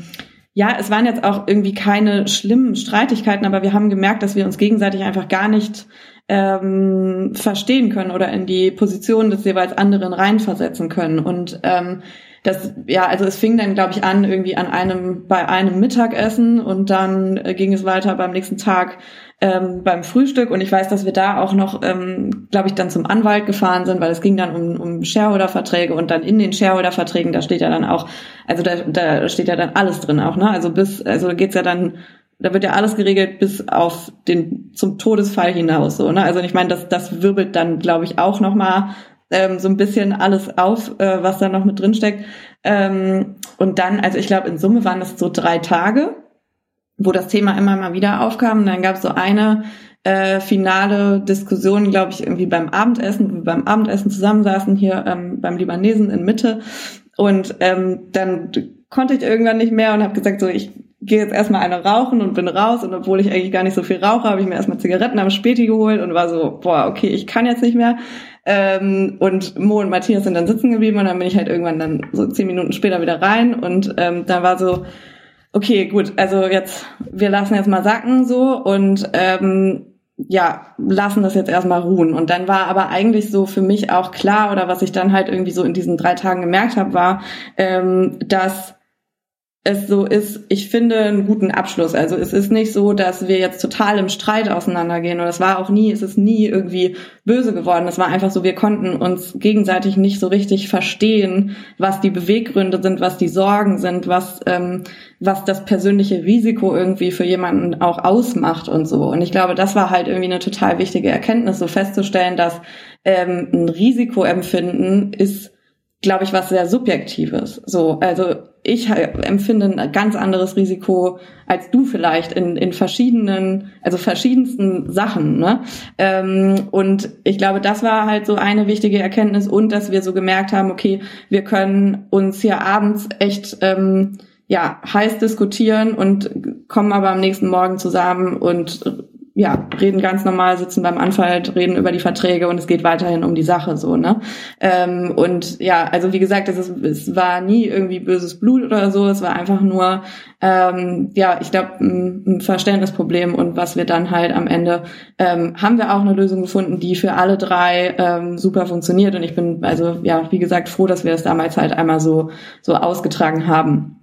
ja, es waren jetzt auch irgendwie keine schlimmen Streitigkeiten, aber wir haben gemerkt, dass wir uns gegenseitig einfach gar nicht ähm, verstehen können oder in die Position des jeweils anderen reinversetzen können. Und ähm, das, ja, also es fing dann, glaube ich, an irgendwie an einem, bei einem Mittagessen und dann äh, ging es weiter beim nächsten Tag ähm, beim Frühstück und ich weiß, dass wir da auch noch, ähm, glaube ich, dann zum Anwalt gefahren sind, weil es ging dann um, um Shareholder-Verträge und dann in den Shareholder-Verträgen, da steht ja dann auch, also da, da steht ja dann alles drin auch, ne? Also bis, also geht's ja dann, da wird ja alles geregelt bis auf den zum Todesfall hinaus, so, ne? Also ich meine, das, das wirbelt dann, glaube ich, auch noch mal ähm, so ein bisschen alles auf, äh, was da noch mit drin steckt. Ähm, und dann, also ich glaube, in Summe waren das so drei Tage wo das Thema immer mal wieder aufkam. Und dann gab es so eine äh, finale Diskussion, glaube ich, irgendwie beim Abendessen, wo wir beim Abendessen zusammensaßen hier ähm, beim Libanesen in Mitte. Und ähm, dann konnte ich irgendwann nicht mehr und habe gesagt, so ich gehe jetzt erstmal eine rauchen und bin raus. Und obwohl ich eigentlich gar nicht so viel rauche, habe ich mir erstmal Zigaretten am Späti geholt und war so, boah, okay, ich kann jetzt nicht mehr. Ähm, und Mo und Matthias sind dann sitzen geblieben und dann bin ich halt irgendwann dann so zehn Minuten später wieder rein und ähm, dann war so, okay, gut, also jetzt, wir lassen jetzt mal sacken so und ähm, ja, lassen das jetzt erstmal ruhen. Und dann war aber eigentlich so für mich auch klar, oder was ich dann halt irgendwie so in diesen drei Tagen gemerkt habe, war, ähm, dass es so ist, ich finde einen guten Abschluss. Also es ist nicht so, dass wir jetzt total im Streit auseinandergehen. Und es war auch nie, es ist nie irgendwie böse geworden. Es war einfach so, wir konnten uns gegenseitig nicht so richtig verstehen, was die Beweggründe sind, was die Sorgen sind, was, ähm, was das persönliche Risiko irgendwie für jemanden auch ausmacht und so. Und ich glaube, das war halt irgendwie eine total wichtige Erkenntnis, so festzustellen, dass ähm, ein Risikoempfinden ist glaube ich, was sehr Subjektives. So, also ich empfinde ein ganz anderes Risiko als du vielleicht in, in verschiedenen, also verschiedensten Sachen. Ne? Ähm, und ich glaube, das war halt so eine wichtige Erkenntnis und dass wir so gemerkt haben, okay, wir können uns hier abends echt ähm, ja heiß diskutieren und kommen aber am nächsten Morgen zusammen und ja, reden ganz normal, sitzen beim Anwalt, reden über die Verträge und es geht weiterhin um die Sache so, ne? Ähm, und ja, also wie gesagt, es, ist, es war nie irgendwie böses Blut oder so, es war einfach nur, ähm, ja, ich glaube, ein, Verständnisproblem und was wir dann halt am Ende ähm, haben wir auch eine Lösung gefunden, die für alle drei ähm, super funktioniert und ich bin also ja, wie gesagt, froh, dass wir es damals halt einmal so so ausgetragen haben.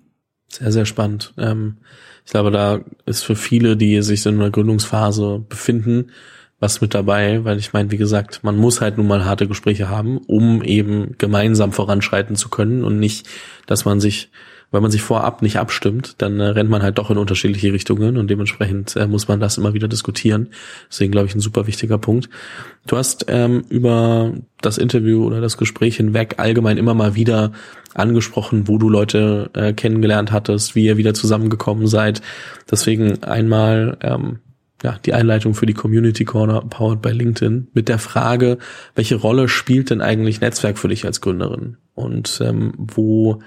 Sehr, sehr spannend. Ähm ich glaube, da ist für viele, die sich in einer Gründungsphase befinden, was mit dabei, weil ich meine, wie gesagt, man muss halt nun mal harte Gespräche haben, um eben gemeinsam voranschreiten zu können und nicht, dass man sich weil man sich vorab nicht abstimmt, dann äh, rennt man halt doch in unterschiedliche Richtungen und dementsprechend äh, muss man das immer wieder diskutieren. Deswegen glaube ich ein super wichtiger Punkt. Du hast ähm, über das Interview oder das Gespräch hinweg allgemein immer mal wieder angesprochen, wo du Leute äh, kennengelernt hattest, wie ihr wieder zusammengekommen seid. Deswegen einmal ähm, ja, die Einleitung für die Community Corner powered by LinkedIn mit der Frage, welche Rolle spielt denn eigentlich Netzwerk für dich als Gründerin? Und ähm, wo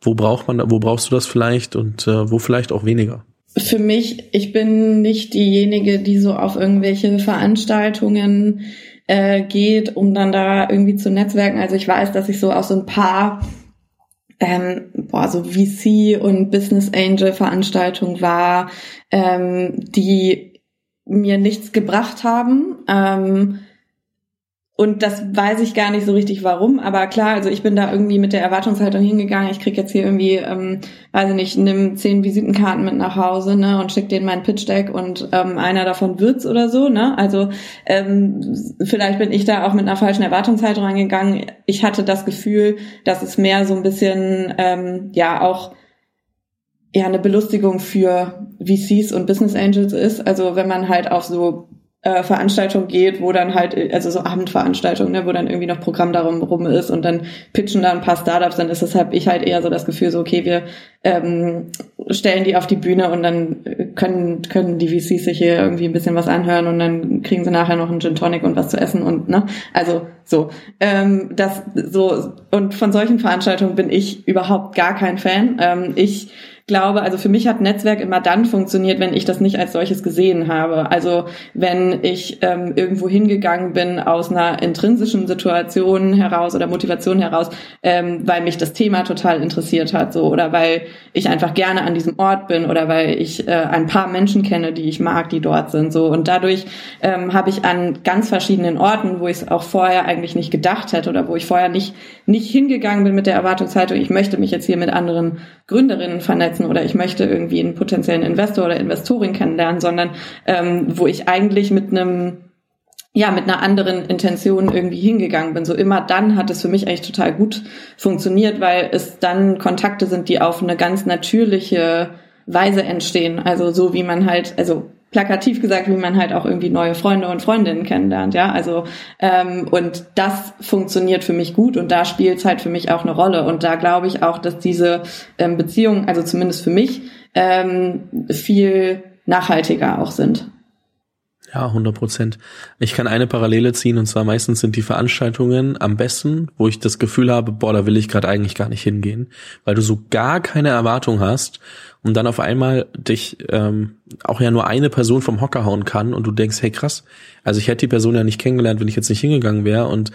wo braucht man, wo brauchst du das vielleicht und äh, wo vielleicht auch weniger? Für mich, ich bin nicht diejenige, die so auf irgendwelche Veranstaltungen äh, geht, um dann da irgendwie zu netzwerken. Also ich weiß, dass ich so auf so ein paar ähm, boah, so VC und Business Angel Veranstaltungen war, ähm, die mir nichts gebracht haben. Ähm, und das weiß ich gar nicht so richtig warum, aber klar, also ich bin da irgendwie mit der Erwartungshaltung hingegangen, ich krieg jetzt hier irgendwie, ähm, weiß ich nicht, nimm zehn Visitenkarten mit nach Hause, ne, und schick denen mein Pitch Deck und ähm, einer davon wird's oder so, ne? Also ähm, vielleicht bin ich da auch mit einer falschen Erwartungshaltung reingegangen. Ich hatte das Gefühl, dass es mehr so ein bisschen, ähm, ja, auch ja eine Belustigung für VCs und Business Angels ist. Also wenn man halt auf so äh, Veranstaltung geht, wo dann halt, also so Abendveranstaltungen, ne, wo dann irgendwie noch Programm darum rum ist und dann pitchen da ein paar Startups, dann ist deshalb ich halt eher so das Gefühl, so okay, wir ähm, stellen die auf die Bühne und dann können, können die VCs sich hier irgendwie ein bisschen was anhören und dann kriegen sie nachher noch einen Gin Tonic und was zu essen und ne, also so. Ähm, das so und von solchen Veranstaltungen bin ich überhaupt gar kein Fan. Ähm, ich glaube, also für mich hat Netzwerk immer dann funktioniert, wenn ich das nicht als solches gesehen habe. Also wenn ich ähm, irgendwo hingegangen bin aus einer intrinsischen Situation heraus oder Motivation heraus, ähm, weil mich das Thema total interessiert hat, so oder weil ich einfach gerne an diesem Ort bin oder weil ich äh, ein paar Menschen kenne, die ich mag, die dort sind, so und dadurch ähm, habe ich an ganz verschiedenen Orten, wo ich es auch vorher eigentlich nicht gedacht hätte oder wo ich vorher nicht nicht hingegangen bin mit der Erwartungshaltung, ich möchte mich jetzt hier mit anderen Gründerinnen vernetzen oder ich möchte irgendwie einen potenziellen Investor oder Investorin kennenlernen, sondern ähm, wo ich eigentlich mit einem ja, mit einer anderen Intention irgendwie hingegangen bin. So immer dann hat es für mich eigentlich total gut funktioniert, weil es dann Kontakte sind, die auf eine ganz natürliche Weise entstehen. Also so wie man halt, also plakativ gesagt, wie man halt auch irgendwie neue Freunde und Freundinnen kennenlernt, ja. Also ähm, und das funktioniert für mich gut und da spielt halt für mich auch eine Rolle. Und da glaube ich auch, dass diese ähm, Beziehungen, also zumindest für mich, ähm, viel nachhaltiger auch sind. Ja, 100 Prozent. Ich kann eine Parallele ziehen und zwar meistens sind die Veranstaltungen am besten, wo ich das Gefühl habe, boah, da will ich gerade eigentlich gar nicht hingehen, weil du so gar keine Erwartung hast und dann auf einmal dich ähm, auch ja nur eine Person vom Hocker hauen kann und du denkst, hey krass, also ich hätte die Person ja nicht kennengelernt, wenn ich jetzt nicht hingegangen wäre und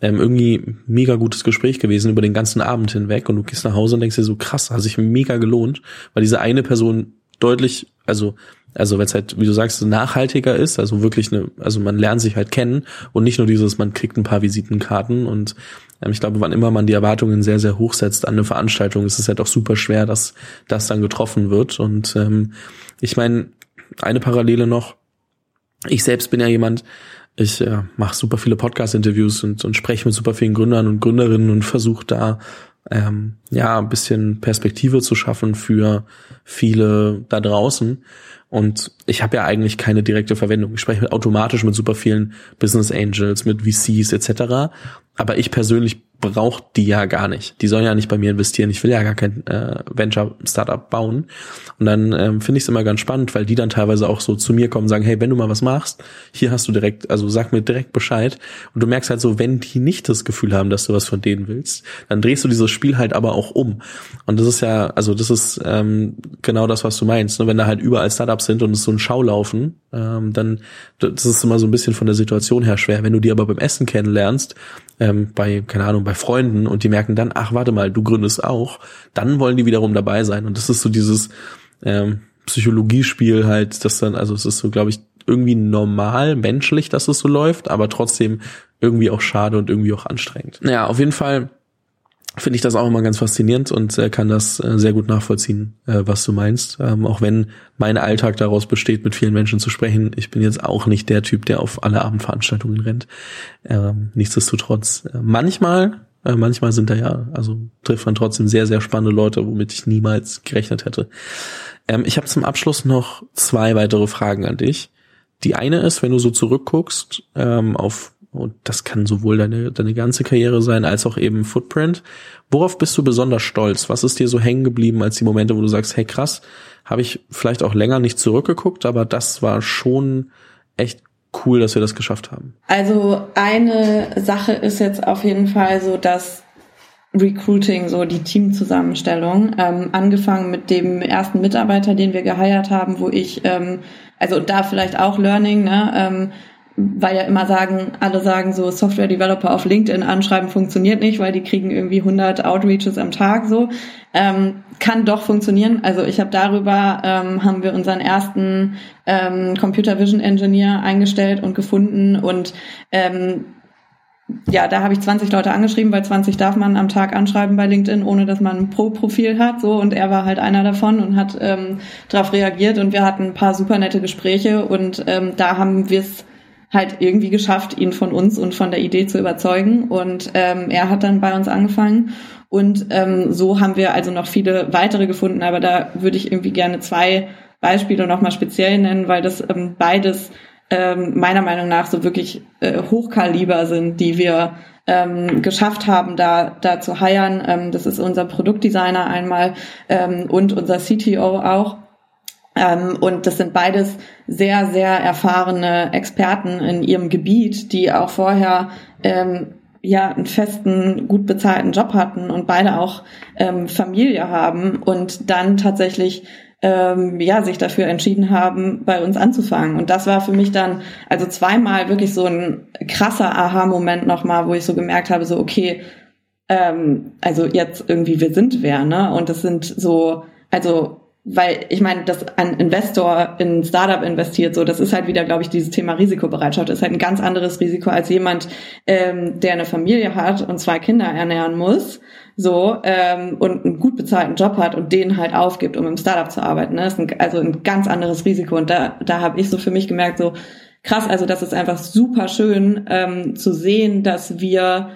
ähm, irgendwie mega gutes Gespräch gewesen über den ganzen Abend hinweg und du gehst nach Hause und denkst dir so krass, hat sich mega gelohnt, weil diese eine Person deutlich, also also wenn es halt, wie du sagst, nachhaltiger ist, also wirklich eine, also man lernt sich halt kennen und nicht nur dieses, man kriegt ein paar Visitenkarten und ähm, ich glaube, wann immer man die Erwartungen sehr, sehr hoch setzt an eine Veranstaltung, ist es halt auch super schwer, dass das dann getroffen wird. Und ähm, ich meine, eine Parallele noch, ich selbst bin ja jemand, ich äh, mache super viele Podcast-Interviews und, und spreche mit super vielen Gründern und Gründerinnen und versuche da ähm, ja ein bisschen Perspektive zu schaffen für viele da draußen. Und ich habe ja eigentlich keine direkte Verwendung. Ich spreche automatisch mit super vielen Business Angels, mit VCs etc. Aber ich persönlich brauche die ja gar nicht. Die sollen ja nicht bei mir investieren. Ich will ja gar kein äh, Venture-Startup bauen. Und dann ähm, finde ich es immer ganz spannend, weil die dann teilweise auch so zu mir kommen und sagen, hey, wenn du mal was machst, hier hast du direkt, also sag mir direkt Bescheid. Und du merkst halt so, wenn die nicht das Gefühl haben, dass du was von denen willst, dann drehst du dieses Spiel halt aber auch um. Und das ist ja, also das ist ähm, genau das, was du meinst. Ne? Wenn da halt überall Startups sind und es so ein Schaulaufen, ähm, dann das ist immer so ein bisschen von der Situation her schwer. Wenn du die aber beim Essen kennenlernst, ähm, bei, keine Ahnung, bei Freunden und die merken dann, ach, warte mal, du gründest auch, dann wollen die wiederum dabei sein. Und das ist so dieses ähm, Psychologiespiel halt, das dann, also es ist so, glaube ich, irgendwie normal, menschlich, dass es so läuft, aber trotzdem irgendwie auch schade und irgendwie auch anstrengend. Naja, auf jeden Fall finde ich das auch immer ganz faszinierend und äh, kann das äh, sehr gut nachvollziehen, äh, was du meinst. Ähm, auch wenn mein Alltag daraus besteht, mit vielen Menschen zu sprechen. Ich bin jetzt auch nicht der Typ, der auf alle Abendveranstaltungen rennt. Ähm, nichtsdestotrotz, äh, manchmal Äh, manchmal sind da ja, also trifft man trotzdem sehr, sehr spannende Leute, womit ich niemals gerechnet hätte. Ähm, ich habe zum Abschluss noch zwei weitere Fragen an dich. Die eine ist, wenn du so zurückguckst ähm, auf und das kann sowohl deine, deine ganze Karriere sein, als auch eben Footprint. Worauf bist du besonders stolz? Was ist dir so hängen geblieben als die Momente, wo du sagst, hey krass, habe ich vielleicht auch länger nicht zurückgeguckt, aber das war schon echt cool, dass wir das geschafft haben. Also eine Sache ist jetzt auf jeden Fall so, dass Recruiting, so die Teamzusammenstellung, ähm, angefangen mit dem ersten Mitarbeiter, den wir geheiert haben, wo ich, ähm, also da vielleicht auch Learning, ne, ähm, weil ja immer sagen, alle sagen so, Software Developer auf LinkedIn anschreiben funktioniert nicht, weil die kriegen irgendwie 100 Outreaches am Tag so. Ähm, kann doch funktionieren. Also ich habe darüber, ähm, haben wir unseren ersten ähm, Computer Vision Engineer eingestellt und gefunden und ähm, ja, da habe ich 20 Leute angeschrieben, weil 20 darf man am Tag anschreiben bei LinkedIn, ohne dass man ein Pro-Profil hat. So und er war halt einer davon und hat ähm, darauf reagiert und wir hatten ein paar super nette Gespräche und ähm, da haben wir es halt irgendwie geschafft, ihn von uns und von der Idee zu überzeugen. Und ähm, er hat dann bei uns angefangen. Und ähm, so haben wir also noch viele weitere gefunden, aber da würde ich irgendwie gerne zwei Beispiele nochmal speziell nennen, weil das ähm, beides ähm, meiner Meinung nach so wirklich äh, Hochkaliber sind, die wir ähm, geschafft haben, da, da zu heiern. Ähm, das ist unser Produktdesigner einmal ähm, und unser CTO auch. Ähm, und das sind beides sehr, sehr erfahrene Experten in ihrem Gebiet, die auch vorher ähm, ja einen festen, gut bezahlten Job hatten und beide auch ähm, Familie haben und dann tatsächlich ähm, ja sich dafür entschieden haben, bei uns anzufangen. Und das war für mich dann also zweimal wirklich so ein krasser Aha-Moment nochmal, wo ich so gemerkt habe, so okay, ähm, also jetzt irgendwie wir sind wer, ne? Und das sind so also weil ich meine, dass ein Investor in ein Startup investiert, so das ist halt wieder, glaube ich, dieses Thema Risikobereitschaft. Das ist halt ein ganz anderes Risiko als jemand, ähm, der eine Familie hat und zwei Kinder ernähren muss, so ähm, und einen gut bezahlten Job hat und den halt aufgibt, um im Startup zu arbeiten. Ne? Das ist ein, also ein ganz anderes Risiko. Und da, da habe ich so für mich gemerkt, so krass, also das ist einfach super schön ähm, zu sehen, dass wir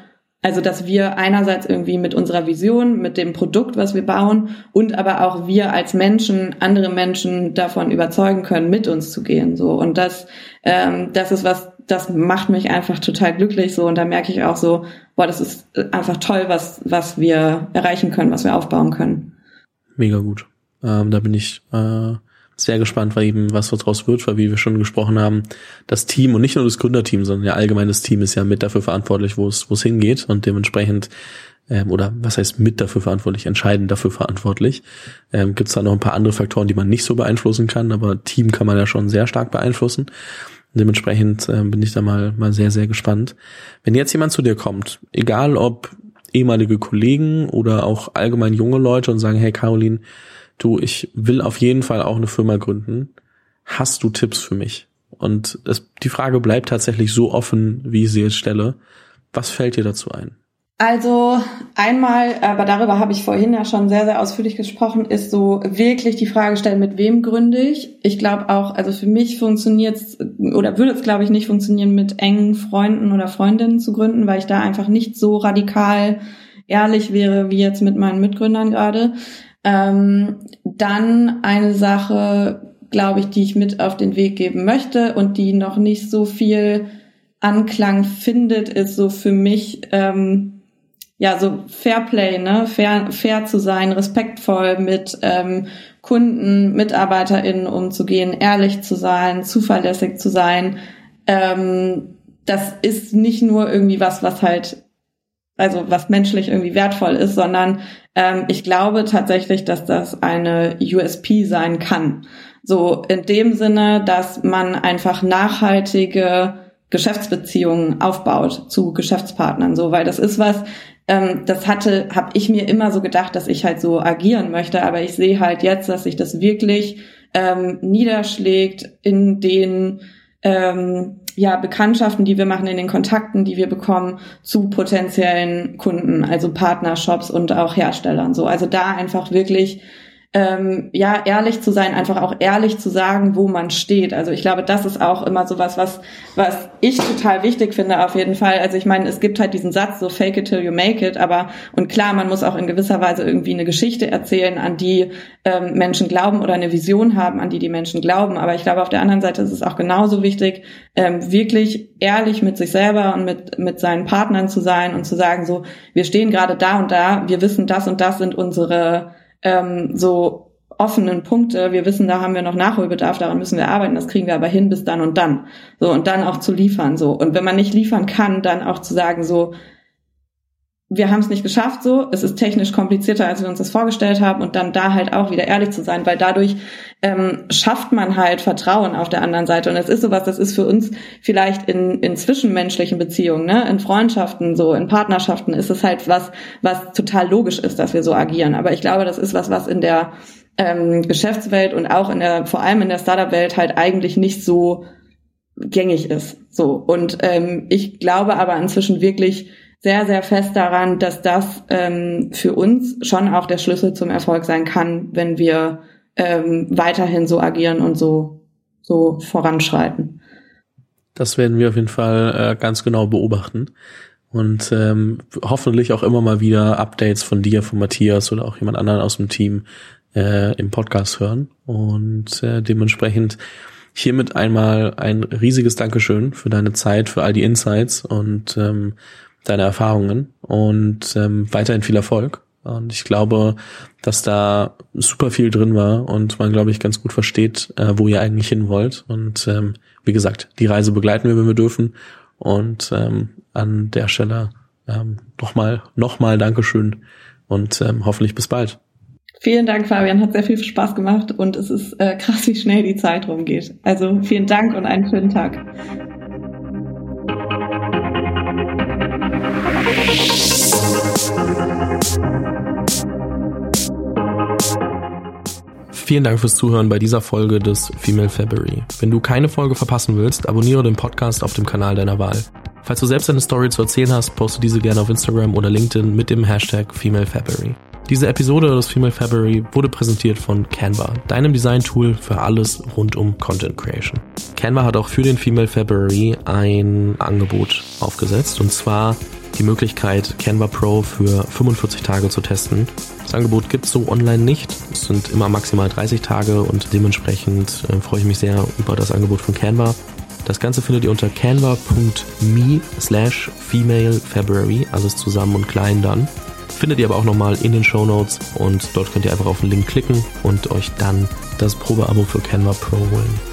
also, dass wir einerseits irgendwie mit unserer Vision, mit dem Produkt, was wir bauen, und aber auch wir als Menschen andere Menschen davon überzeugen können, mit uns zu gehen. So und das, ähm, das ist was, das macht mich einfach total glücklich. So und da merke ich auch so, boah, das ist einfach toll, was was wir erreichen können, was wir aufbauen können. Mega gut. Ähm, da bin ich äh, sehr gespannt, weil eben was daraus wird, weil wie wir schon gesprochen haben, das Team und nicht nur das Gründerteam, sondern ja allgemein das Team ist ja mit dafür verantwortlich, wo es wo es hingeht und dementsprechend ähm, oder was heißt mit dafür verantwortlich, entscheidend dafür verantwortlich. Ähm, Gibt es da noch ein paar andere Faktoren, die man nicht so beeinflussen kann, aber Team kann man ja schon sehr stark beeinflussen. Dementsprechend ähm, bin ich da mal mal sehr sehr gespannt. Wenn jetzt jemand zu dir kommt, egal ob ehemalige Kollegen oder auch allgemein junge Leute und sagen, hey Caroline, du, ich will auf jeden Fall auch eine Firma gründen. Hast du Tipps für mich? Und es, die Frage bleibt tatsächlich so offen, wie ich sie jetzt stelle. Was fällt dir dazu ein? Also einmal, aber darüber habe ich vorhin ja schon sehr, sehr ausführlich gesprochen, ist so wirklich die Frage stellen, mit wem gründe ich? Ich glaube auch, also für mich funktioniert es oder würde es, glaube ich, nicht funktionieren, mit engen Freunden oder Freundinnen zu gründen, weil ich da einfach nicht so radikal ehrlich wäre wie jetzt mit meinen Mitgründern gerade. Ähm, dann eine Sache, glaube ich, die ich mit auf den Weg geben möchte und die noch nicht so viel Anklang findet, ist so für mich ähm, ja so Fairplay, ne, fair, fair zu sein, respektvoll mit ähm, Kunden, MitarbeiterInnen umzugehen, ehrlich zu sein, zuverlässig zu sein. Ähm, das ist nicht nur irgendwie was, was halt also was menschlich irgendwie wertvoll ist, sondern ähm, ich glaube tatsächlich, dass das eine USP sein kann. So in dem Sinne, dass man einfach nachhaltige Geschäftsbeziehungen aufbaut zu Geschäftspartnern, so weil das ist was, ähm, das hatte, habe ich mir immer so gedacht, dass ich halt so agieren möchte, aber ich sehe halt jetzt, dass sich das wirklich ähm, niederschlägt in den ähm, ja, Bekanntschaften, die wir machen, in den Kontakten, die wir bekommen zu potenziellen Kunden, also Partnershops und auch Herstellern. So, also da einfach wirklich ähm, ja, ehrlich zu sein, einfach auch ehrlich zu sagen, wo man steht. Also ich glaube, das ist auch immer so was, was, was ich total wichtig finde auf jeden Fall. Also ich meine, es gibt halt diesen Satz, so fake it till you make it, aber und klar, man muss auch in gewisser Weise irgendwie eine Geschichte erzählen, an die ähm, Menschen glauben oder eine Vision haben, an die die Menschen glauben. Aber ich glaube, auf der anderen Seite ist es auch genauso wichtig, ähm, wirklich ehrlich mit sich selber und mit, mit seinen Partnern zu sein und zu sagen, so, wir stehen gerade da und da, wir wissen, das und das sind unsere ähm, so offenen Punkte. Wir wissen, da haben wir noch Nachholbedarf, daran müssen wir arbeiten, das kriegen wir aber hin bis dann und dann. So, und dann auch zu liefern, so. Und wenn man nicht liefern kann, dann auch zu sagen, so, wir haben es nicht geschafft so, es ist technisch komplizierter, als wir uns das vorgestellt haben und dann da halt auch wieder ehrlich zu sein, weil dadurch ähm, schafft man halt Vertrauen auf der anderen Seite. Und es ist sowas, das ist für uns vielleicht in, in zwischenmenschlichen Beziehungen, ne, in Freundschaften, so in Partnerschaften ist es halt was, was total logisch ist, dass wir so agieren, aber ich glaube, das ist was, was in der ähm, Geschäftswelt und auch in der, vor allem in der Startup-Welt halt eigentlich nicht so gängig ist, so. Und ähm, ich glaube aber inzwischen wirklich sehr, sehr fest daran, dass das ähm, für uns schon auch der Schlüssel zum Erfolg sein kann, wenn wir ähm, weiterhin so agieren und so, so voranschreiten. Das werden wir auf jeden Fall äh, ganz genau beobachten und ähm, hoffentlich auch immer mal wieder Updates von dir, von Matthias oder auch jemand anderen aus dem Team äh, im Podcast hören und äh, dementsprechend hiermit einmal ein riesiges Dankeschön für deine Zeit, für all die Insights und ähm, deine Erfahrungen und ähm, weiterhin viel Erfolg. Und ich glaube, dass da super viel drin war und man, glaube ich, ganz gut versteht, äh, wo ihr eigentlich hin wollt. Und ähm, wie gesagt, die Reise begleiten wir, wenn wir dürfen. Und ähm, an der Stelle ähm, nochmal, nochmal Dankeschön und ähm, hoffentlich bis bald. Vielen Dank, Fabian. Hat sehr viel Spaß gemacht und es ist äh, krass, wie schnell die Zeit rumgeht. Also vielen Dank und einen schönen Tag. Vielen Dank fürs Zuhören bei dieser Folge des Female February. Wenn du keine Folge verpassen willst, abonniere den Podcast auf dem Kanal deiner Wahl. Falls du selbst eine Story zu erzählen hast, poste diese gerne auf Instagram oder LinkedIn mit dem Hashtag Female February. Diese Episode des Female February wurde präsentiert von Canva, deinem Design-Tool für alles rund um Content Creation. Canva hat auch für den Female February ein Angebot aufgesetzt und zwar die Möglichkeit, Canva Pro für 45 Tage zu testen. Das Angebot gibt es so online nicht. Es sind immer maximal 30 Tage und dementsprechend äh, freue ich mich sehr über das Angebot von Canva. Das Ganze findet ihr unter canva.me slash female February, alles zusammen und klein dann. Findet ihr aber auch nochmal in den Show Notes und dort könnt ihr einfach auf den Link klicken und euch dann das Probeabo für Canva Pro holen.